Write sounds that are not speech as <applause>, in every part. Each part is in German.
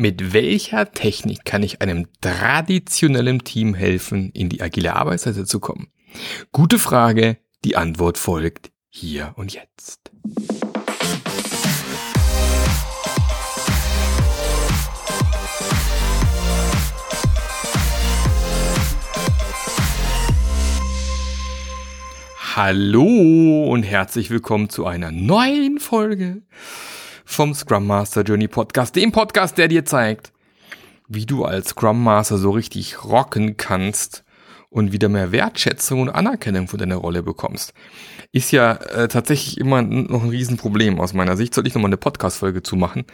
Mit welcher Technik kann ich einem traditionellen Team helfen, in die agile Arbeitsweise zu kommen? Gute Frage, die Antwort folgt hier und jetzt. Hallo und herzlich willkommen zu einer neuen Folge vom Scrum Master Journey Podcast, dem Podcast, der dir zeigt, wie du als Scrum Master so richtig rocken kannst und wieder mehr Wertschätzung und Anerkennung von deiner Rolle bekommst. Ist ja äh, tatsächlich immer noch ein Riesenproblem aus meiner Sicht. Sollte ich nochmal eine Podcast-Folge zu machen,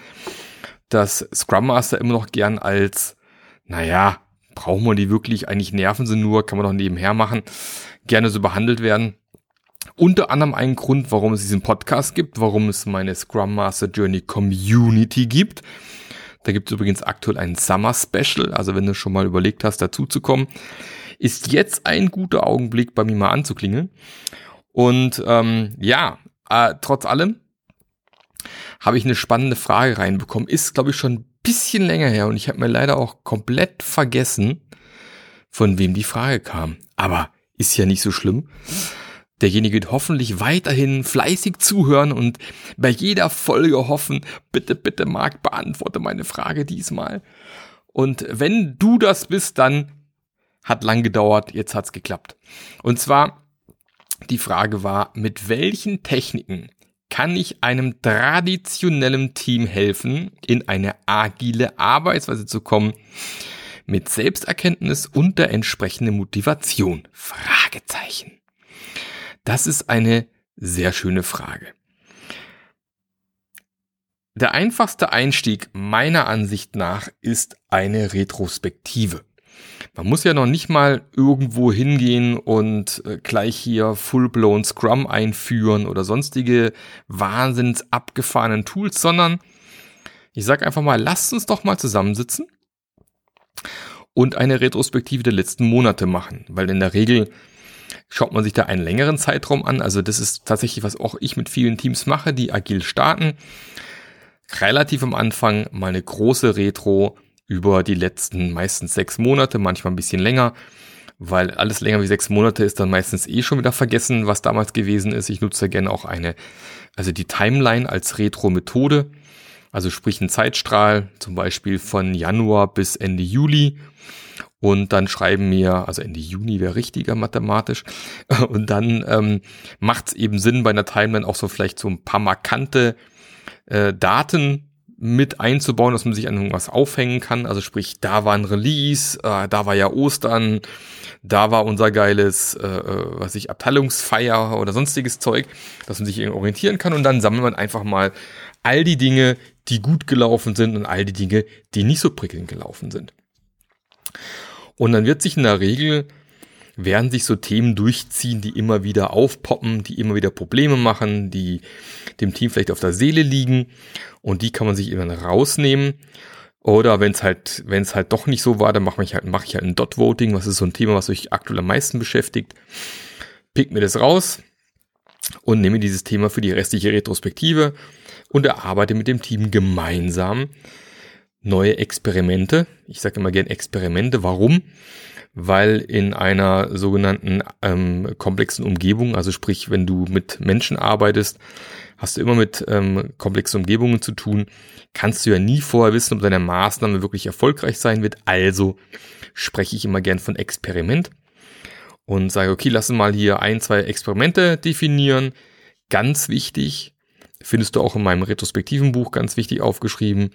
dass Scrum Master immer noch gern als, naja, brauchen wir die wirklich, eigentlich nerven sie nur, kann man doch nebenher machen, gerne so behandelt werden unter anderem ein Grund, warum es diesen Podcast gibt, warum es meine Scrum Master Journey Community gibt. Da gibt es übrigens aktuell ein Summer Special, also wenn du schon mal überlegt hast, dazu zu kommen, ist jetzt ein guter Augenblick, bei mir mal anzuklingeln. Und ähm, ja, äh, trotz allem habe ich eine spannende Frage reinbekommen. Ist, glaube ich, schon ein bisschen länger her und ich habe mir leider auch komplett vergessen, von wem die Frage kam. Aber ist ja nicht so schlimm. Derjenige wird hoffentlich weiterhin fleißig zuhören und bei jeder Folge hoffen, bitte, bitte, Marc, beantworte meine Frage diesmal. Und wenn du das bist, dann hat lang gedauert, jetzt hat's geklappt. Und zwar, die Frage war, mit welchen Techniken kann ich einem traditionellen Team helfen, in eine agile Arbeitsweise zu kommen, mit Selbsterkenntnis und der entsprechenden Motivation? Fragezeichen. Das ist eine sehr schöne Frage. Der einfachste Einstieg meiner Ansicht nach ist eine Retrospektive. Man muss ja noch nicht mal irgendwo hingehen und äh, gleich hier full-blown Scrum einführen oder sonstige wahnsinns abgefahrenen Tools, sondern ich sage einfach mal, lasst uns doch mal zusammensitzen und eine Retrospektive der letzten Monate machen, weil in der Regel Schaut man sich da einen längeren Zeitraum an, also das ist tatsächlich, was auch ich mit vielen Teams mache, die agil starten, relativ am Anfang mal eine große Retro über die letzten meistens sechs Monate, manchmal ein bisschen länger, weil alles länger wie sechs Monate ist dann meistens eh schon wieder vergessen, was damals gewesen ist. Ich nutze gerne auch eine, also die Timeline als Retro-Methode, also sprich ein Zeitstrahl, zum Beispiel von Januar bis Ende Juli. Und dann schreiben mir, also Ende Juni wäre richtiger mathematisch, <laughs> und dann ähm, macht es eben Sinn, bei einer Timeline auch so vielleicht so ein paar markante äh, Daten mit einzubauen, dass man sich an irgendwas aufhängen kann. Also sprich, da war ein Release, äh, da war ja Ostern, da war unser geiles, äh, äh was ich, Abteilungsfeier oder sonstiges Zeug, dass man sich irgendwie orientieren kann. Und dann sammelt man einfach mal all die Dinge, die gut gelaufen sind und all die Dinge, die nicht so prickelnd gelaufen sind. Und dann wird sich in der Regel, werden sich so Themen durchziehen, die immer wieder aufpoppen, die immer wieder Probleme machen, die dem Team vielleicht auf der Seele liegen und die kann man sich immer rausnehmen. Oder wenn es halt, wenn es halt doch nicht so war, dann mache ich halt, mache ich halt ein Dot Voting, was ist so ein Thema, was euch aktuell am meisten beschäftigt. Pick mir das raus und nehme dieses Thema für die restliche Retrospektive und erarbeite mit dem Team gemeinsam neue Experimente. Ich sage immer gern Experimente. Warum? Weil in einer sogenannten ähm, komplexen Umgebung, also sprich, wenn du mit Menschen arbeitest, hast du immer mit ähm, komplexen Umgebungen zu tun, kannst du ja nie vorher wissen, ob deine Maßnahme wirklich erfolgreich sein wird. Also spreche ich immer gern von Experiment und sage, okay, lass uns mal hier ein, zwei Experimente definieren. Ganz wichtig, findest du auch in meinem retrospektiven Buch ganz wichtig aufgeschrieben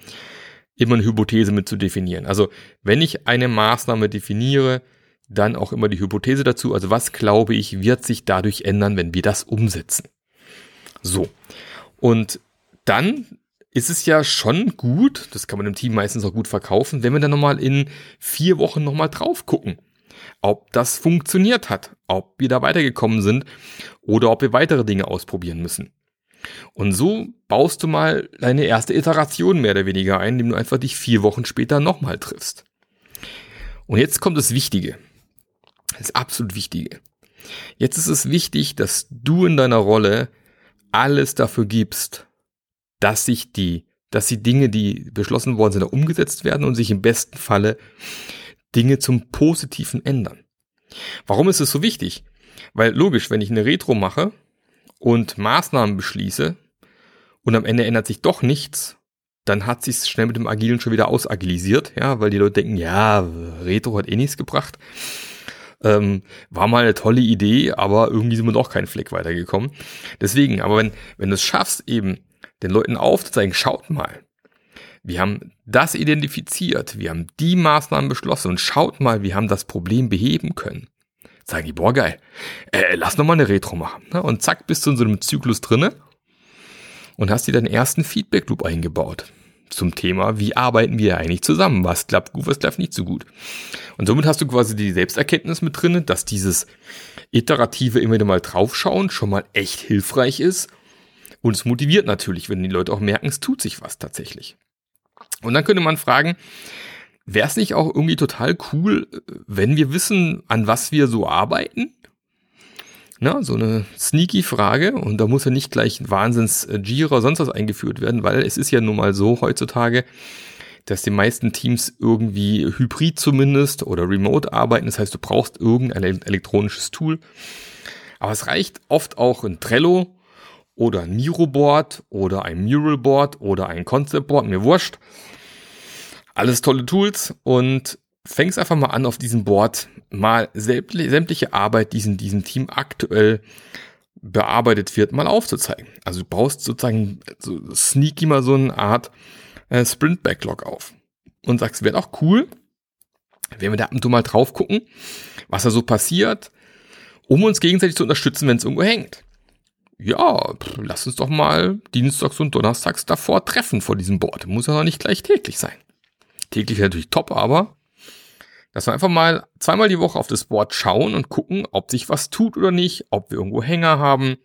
immer eine Hypothese mit zu definieren. Also wenn ich eine Maßnahme definiere, dann auch immer die Hypothese dazu. Also was glaube ich, wird sich dadurch ändern, wenn wir das umsetzen. So. Und dann ist es ja schon gut, das kann man im Team meistens auch gut verkaufen, wenn wir dann nochmal in vier Wochen nochmal drauf gucken, ob das funktioniert hat, ob wir da weitergekommen sind oder ob wir weitere Dinge ausprobieren müssen. Und so baust du mal deine erste Iteration mehr oder weniger ein, indem du einfach dich vier Wochen später nochmal triffst. Und jetzt kommt das Wichtige. Das absolut Wichtige. Jetzt ist es wichtig, dass du in deiner Rolle alles dafür gibst, dass sich die dass die Dinge, die beschlossen worden sind, auch umgesetzt werden und sich im besten Falle Dinge zum Positiven ändern. Warum ist es so wichtig? Weil logisch, wenn ich eine Retro mache und Maßnahmen beschließe und am Ende ändert sich doch nichts, dann hat sich schnell mit dem Agilen schon wieder ausagilisiert, ja, weil die Leute denken, ja, Retro hat eh nichts gebracht. Ähm, war mal eine tolle Idee, aber irgendwie sind wir doch keinen Fleck weitergekommen. Deswegen, aber wenn, wenn du es schaffst, eben den Leuten aufzuzeigen, schaut mal, wir haben das identifiziert, wir haben die Maßnahmen beschlossen und schaut mal, wir haben das Problem beheben können. Sagen die, boah, geil, äh, lass noch mal eine Retro machen. Ne? Und zack, bist du in so einem Zyklus drinne und hast dir deinen ersten Feedback Loop eingebaut zum Thema, wie arbeiten wir eigentlich zusammen? Was klappt gut, was klappt nicht so gut? Und somit hast du quasi die Selbsterkenntnis mit drinne, dass dieses iterative immer wieder mal draufschauen schon mal echt hilfreich ist. Und es motiviert natürlich, wenn die Leute auch merken, es tut sich was tatsächlich. Und dann könnte man fragen, wäre es nicht auch irgendwie total cool, wenn wir wissen, an was wir so arbeiten? Na, so eine sneaky Frage und da muss ja nicht gleich ein Wahnsinns äh, Jira sonst was eingeführt werden, weil es ist ja nun mal so heutzutage, dass die meisten Teams irgendwie hybrid zumindest oder remote arbeiten. Das heißt, du brauchst irgendein elektronisches Tool. Aber es reicht oft auch ein Trello oder ein Miro-Board oder ein Mural-Board oder ein Concept-Board, mir wurscht. Alles tolle Tools und fängst einfach mal an, auf diesem Board mal sämtliche Arbeit, die in diesem Team aktuell bearbeitet wird, mal aufzuzeigen. Also du baust sozusagen so sneaky mal so eine Art äh, Sprint-Backlog auf und sagst, wäre auch cool, wenn wir da ab und zu mal drauf gucken, was da so passiert, um uns gegenseitig zu unterstützen, wenn es irgendwo hängt. Ja, lass uns doch mal dienstags und donnerstags davor treffen vor diesem Board. Muss ja noch nicht gleich täglich sein. Täglich natürlich top, aber dass wir einfach mal zweimal die Woche auf das Board schauen und gucken, ob sich was tut oder nicht, ob wir irgendwo Hänger haben.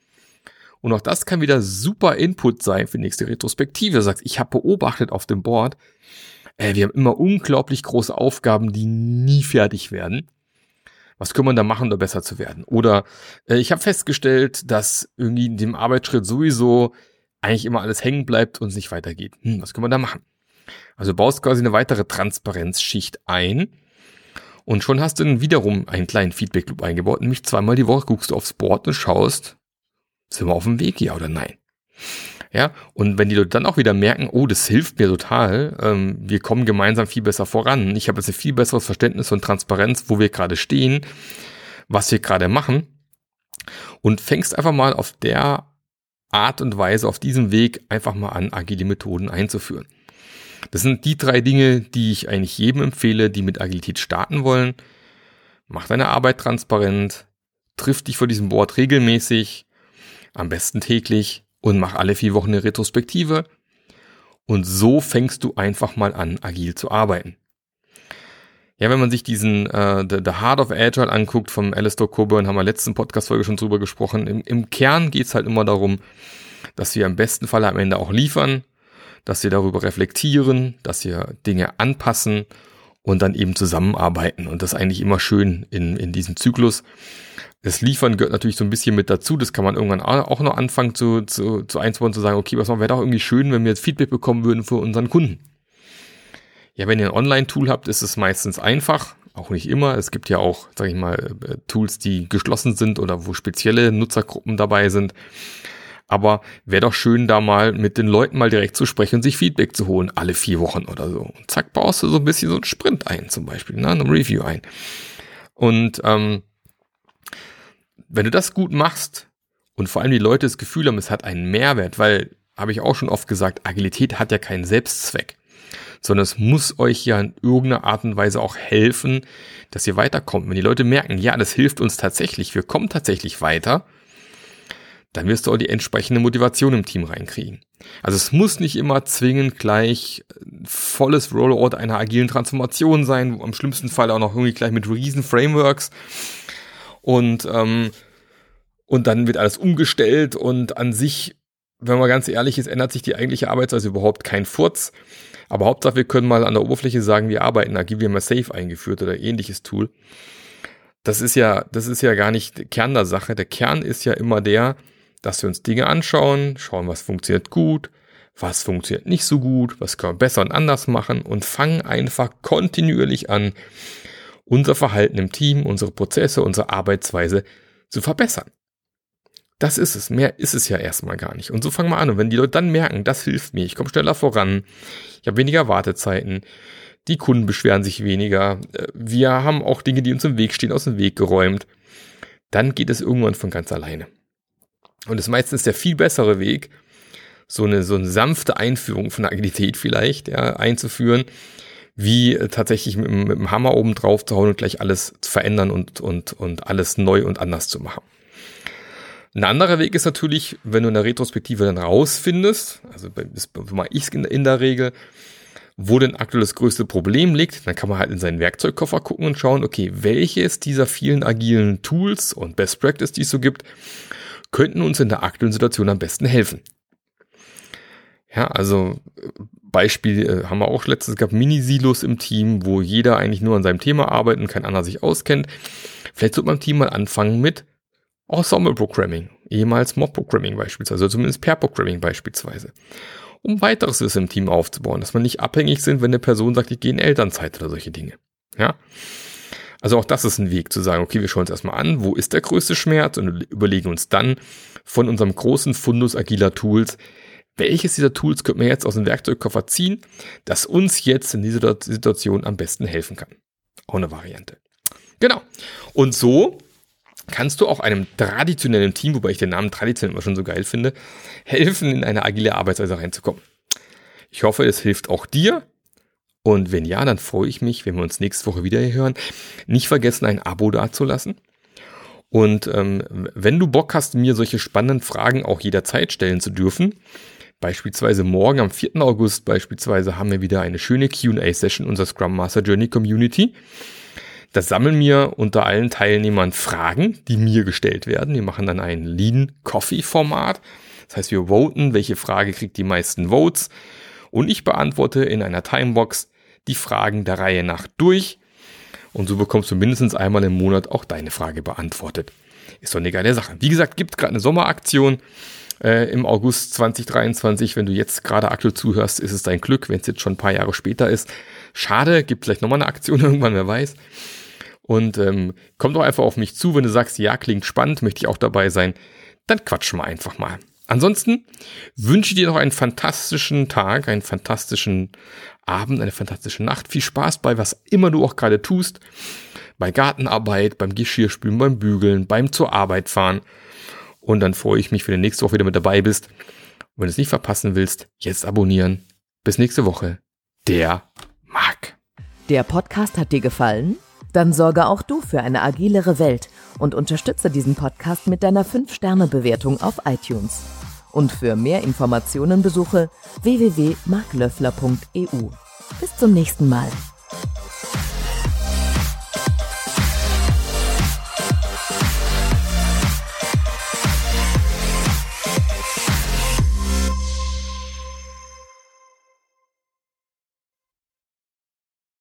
Und auch das kann wieder super Input sein für die nächste Retrospektive. Sagst, ich habe beobachtet auf dem Board, äh, wir haben immer unglaublich große Aufgaben, die nie fertig werden. Was können wir da machen, um besser zu werden? Oder äh, ich habe festgestellt, dass irgendwie in dem Arbeitsschritt sowieso eigentlich immer alles hängen bleibt und es nicht weitergeht. Hm, was können wir da machen? Also du baust quasi eine weitere Transparenzschicht ein und schon hast du dann wiederum einen kleinen Feedback Loop eingebaut, nämlich zweimal die Woche guckst du aufs Board und schaust, sind wir auf dem Weg, ja oder nein? Ja, und wenn die Leute dann auch wieder merken, oh, das hilft mir total, ähm, wir kommen gemeinsam viel besser voran, ich habe jetzt ein viel besseres Verständnis und Transparenz, wo wir gerade stehen, was wir gerade machen, und fängst einfach mal auf der Art und Weise, auf diesem Weg einfach mal an, agile Methoden einzuführen. Das sind die drei Dinge, die ich eigentlich jedem empfehle, die mit Agilität starten wollen. Mach deine Arbeit transparent, triff dich vor diesem Board regelmäßig, am besten täglich und mach alle vier Wochen eine Retrospektive. Und so fängst du einfach mal an, agil zu arbeiten. Ja, wenn man sich diesen äh, the, Heart of Agile anguckt vom Alistair Coburn, haben wir letzten Podcast-Folge schon drüber gesprochen. Im, im Kern geht's halt immer darum, dass wir im besten Fall am Ende auch liefern dass wir darüber reflektieren, dass wir Dinge anpassen und dann eben zusammenarbeiten. Und das ist eigentlich immer schön in, in diesem Zyklus. Das Liefern gehört natürlich so ein bisschen mit dazu. Das kann man irgendwann auch noch anfangen zu, zu, zu einzubauen, zu sagen, okay, was wäre doch irgendwie schön, wenn wir jetzt Feedback bekommen würden für unseren Kunden. Ja, wenn ihr ein Online-Tool habt, ist es meistens einfach. Auch nicht immer. Es gibt ja auch, sage ich mal, äh, Tools, die geschlossen sind oder wo spezielle Nutzergruppen dabei sind. Aber wäre doch schön, da mal mit den Leuten mal direkt zu sprechen und sich Feedback zu holen, alle vier Wochen oder so. Und zack, baust du so ein bisschen so einen Sprint ein, zum Beispiel, ne, eine Review ein. Und ähm, wenn du das gut machst und vor allem die Leute das Gefühl haben, es hat einen Mehrwert, weil, habe ich auch schon oft gesagt, Agilität hat ja keinen Selbstzweck, sondern es muss euch ja in irgendeiner Art und Weise auch helfen, dass ihr weiterkommt. Wenn die Leute merken, ja, das hilft uns tatsächlich, wir kommen tatsächlich weiter, dann wirst du auch die entsprechende Motivation im Team reinkriegen. Also es muss nicht immer zwingend gleich volles Rollout einer agilen Transformation sein, am schlimmsten Fall auch noch irgendwie gleich mit riesen Frameworks und ähm, und dann wird alles umgestellt und an sich, wenn man ganz ehrlich ist, ändert sich die eigentliche Arbeitsweise überhaupt kein Furz. Aber Hauptsache, wir können mal an der Oberfläche sagen, wir arbeiten agil, wir haben mal Safe eingeführt oder ähnliches Tool. Das ist ja, das ist ja gar nicht Kern der Sache. Der Kern ist ja immer der, dass wir uns Dinge anschauen, schauen, was funktioniert gut, was funktioniert nicht so gut, was können wir besser und anders machen und fangen einfach kontinuierlich an, unser Verhalten im Team, unsere Prozesse, unsere Arbeitsweise zu verbessern. Das ist es. Mehr ist es ja erstmal gar nicht. Und so fangen wir an. Und wenn die Leute dann merken, das hilft mir, ich komme schneller voran, ich habe weniger Wartezeiten, die Kunden beschweren sich weniger, äh, wir haben auch Dinge, die uns im Weg stehen, aus dem Weg geräumt, dann geht es irgendwann von ganz alleine. Und ist meistens der viel bessere Weg, so eine, so eine sanfte Einführung von Agilität vielleicht, ja, einzuführen, wie äh, tatsächlich mit, mit dem Hammer oben drauf zu hauen und gleich alles zu verändern und, und, und alles neu und anders zu machen. Ein anderer Weg ist natürlich, wenn du in der Retrospektive dann rausfindest, also das mache ich in der Regel, wo denn aktuell das größte Problem liegt, dann kann man halt in seinen Werkzeugkoffer gucken und schauen, okay, welches dieser vielen agilen Tools und Best Practice, die es so gibt, könnten uns in der aktuellen Situation am besten helfen. Ja, also Beispiel äh, haben wir auch letztens gehabt, Mini-Silos im Team, wo jeder eigentlich nur an seinem Thema arbeitet und kein anderer sich auskennt. Vielleicht sollte man im Team mal anfangen mit Ensemble Programming, ehemals Mob Programming beispielsweise, oder zumindest Pair Programming beispielsweise, um weiteres Wissen im Team aufzubauen, dass man nicht abhängig sind, wenn eine Person sagt, ich gehe in Elternzeit oder solche Dinge. Ja. Also auch das ist ein Weg zu sagen, okay, wir schauen uns erstmal an, wo ist der größte Schmerz und überlegen uns dann von unserem großen Fundus agiler Tools, welches dieser Tools könnten wir jetzt aus dem Werkzeugkoffer ziehen, das uns jetzt in dieser Situation am besten helfen kann. Auch eine Variante. Genau. Und so kannst du auch einem traditionellen Team, wobei ich den Namen traditionell immer schon so geil finde, helfen, in eine agile Arbeitsweise reinzukommen. Ich hoffe, es hilft auch dir. Und wenn ja, dann freue ich mich, wenn wir uns nächste Woche wieder hören. Nicht vergessen, ein Abo dazulassen. Und ähm, wenn du Bock hast, mir solche spannenden Fragen auch jederzeit stellen zu dürfen, beispielsweise morgen am 4. August beispielsweise haben wir wieder eine schöne Q&A-Session unserer Scrum Master Journey Community. Da sammeln wir unter allen Teilnehmern Fragen, die mir gestellt werden. Wir machen dann ein Lean Coffee Format. Das heißt, wir voten, welche Frage kriegt die meisten Votes. Und ich beantworte in einer Timebox die Fragen der Reihe nach durch. Und so bekommst du mindestens einmal im Monat auch deine Frage beantwortet. Ist doch eine geile Sache. Wie gesagt, gibt gerade eine Sommeraktion äh, im August 2023. Wenn du jetzt gerade aktuell zuhörst, ist es dein Glück. Wenn es jetzt schon ein paar Jahre später ist, schade. Gibt vielleicht nochmal eine Aktion <laughs> irgendwann, wer weiß. Und ähm, komm doch einfach auf mich zu, wenn du sagst, ja, klingt spannend, möchte ich auch dabei sein. Dann quatschen wir einfach mal. Ansonsten wünsche ich dir noch einen fantastischen Tag, einen fantastischen Abend, eine fantastische Nacht. Viel Spaß bei was immer du auch gerade tust. Bei Gartenarbeit, beim Geschirrspülen, beim Bügeln, beim zur Arbeit fahren. Und dann freue ich mich, wenn du nächste Woche wieder mit dabei bist. Und wenn du es nicht verpassen willst, jetzt abonnieren. Bis nächste Woche. Der Marc. Der Podcast hat dir gefallen? Dann sorge auch du für eine agilere Welt und unterstütze diesen Podcast mit deiner 5-Sterne-Bewertung auf iTunes. Und für mehr Informationen besuche www.marklöffler.eu. Bis zum nächsten Mal.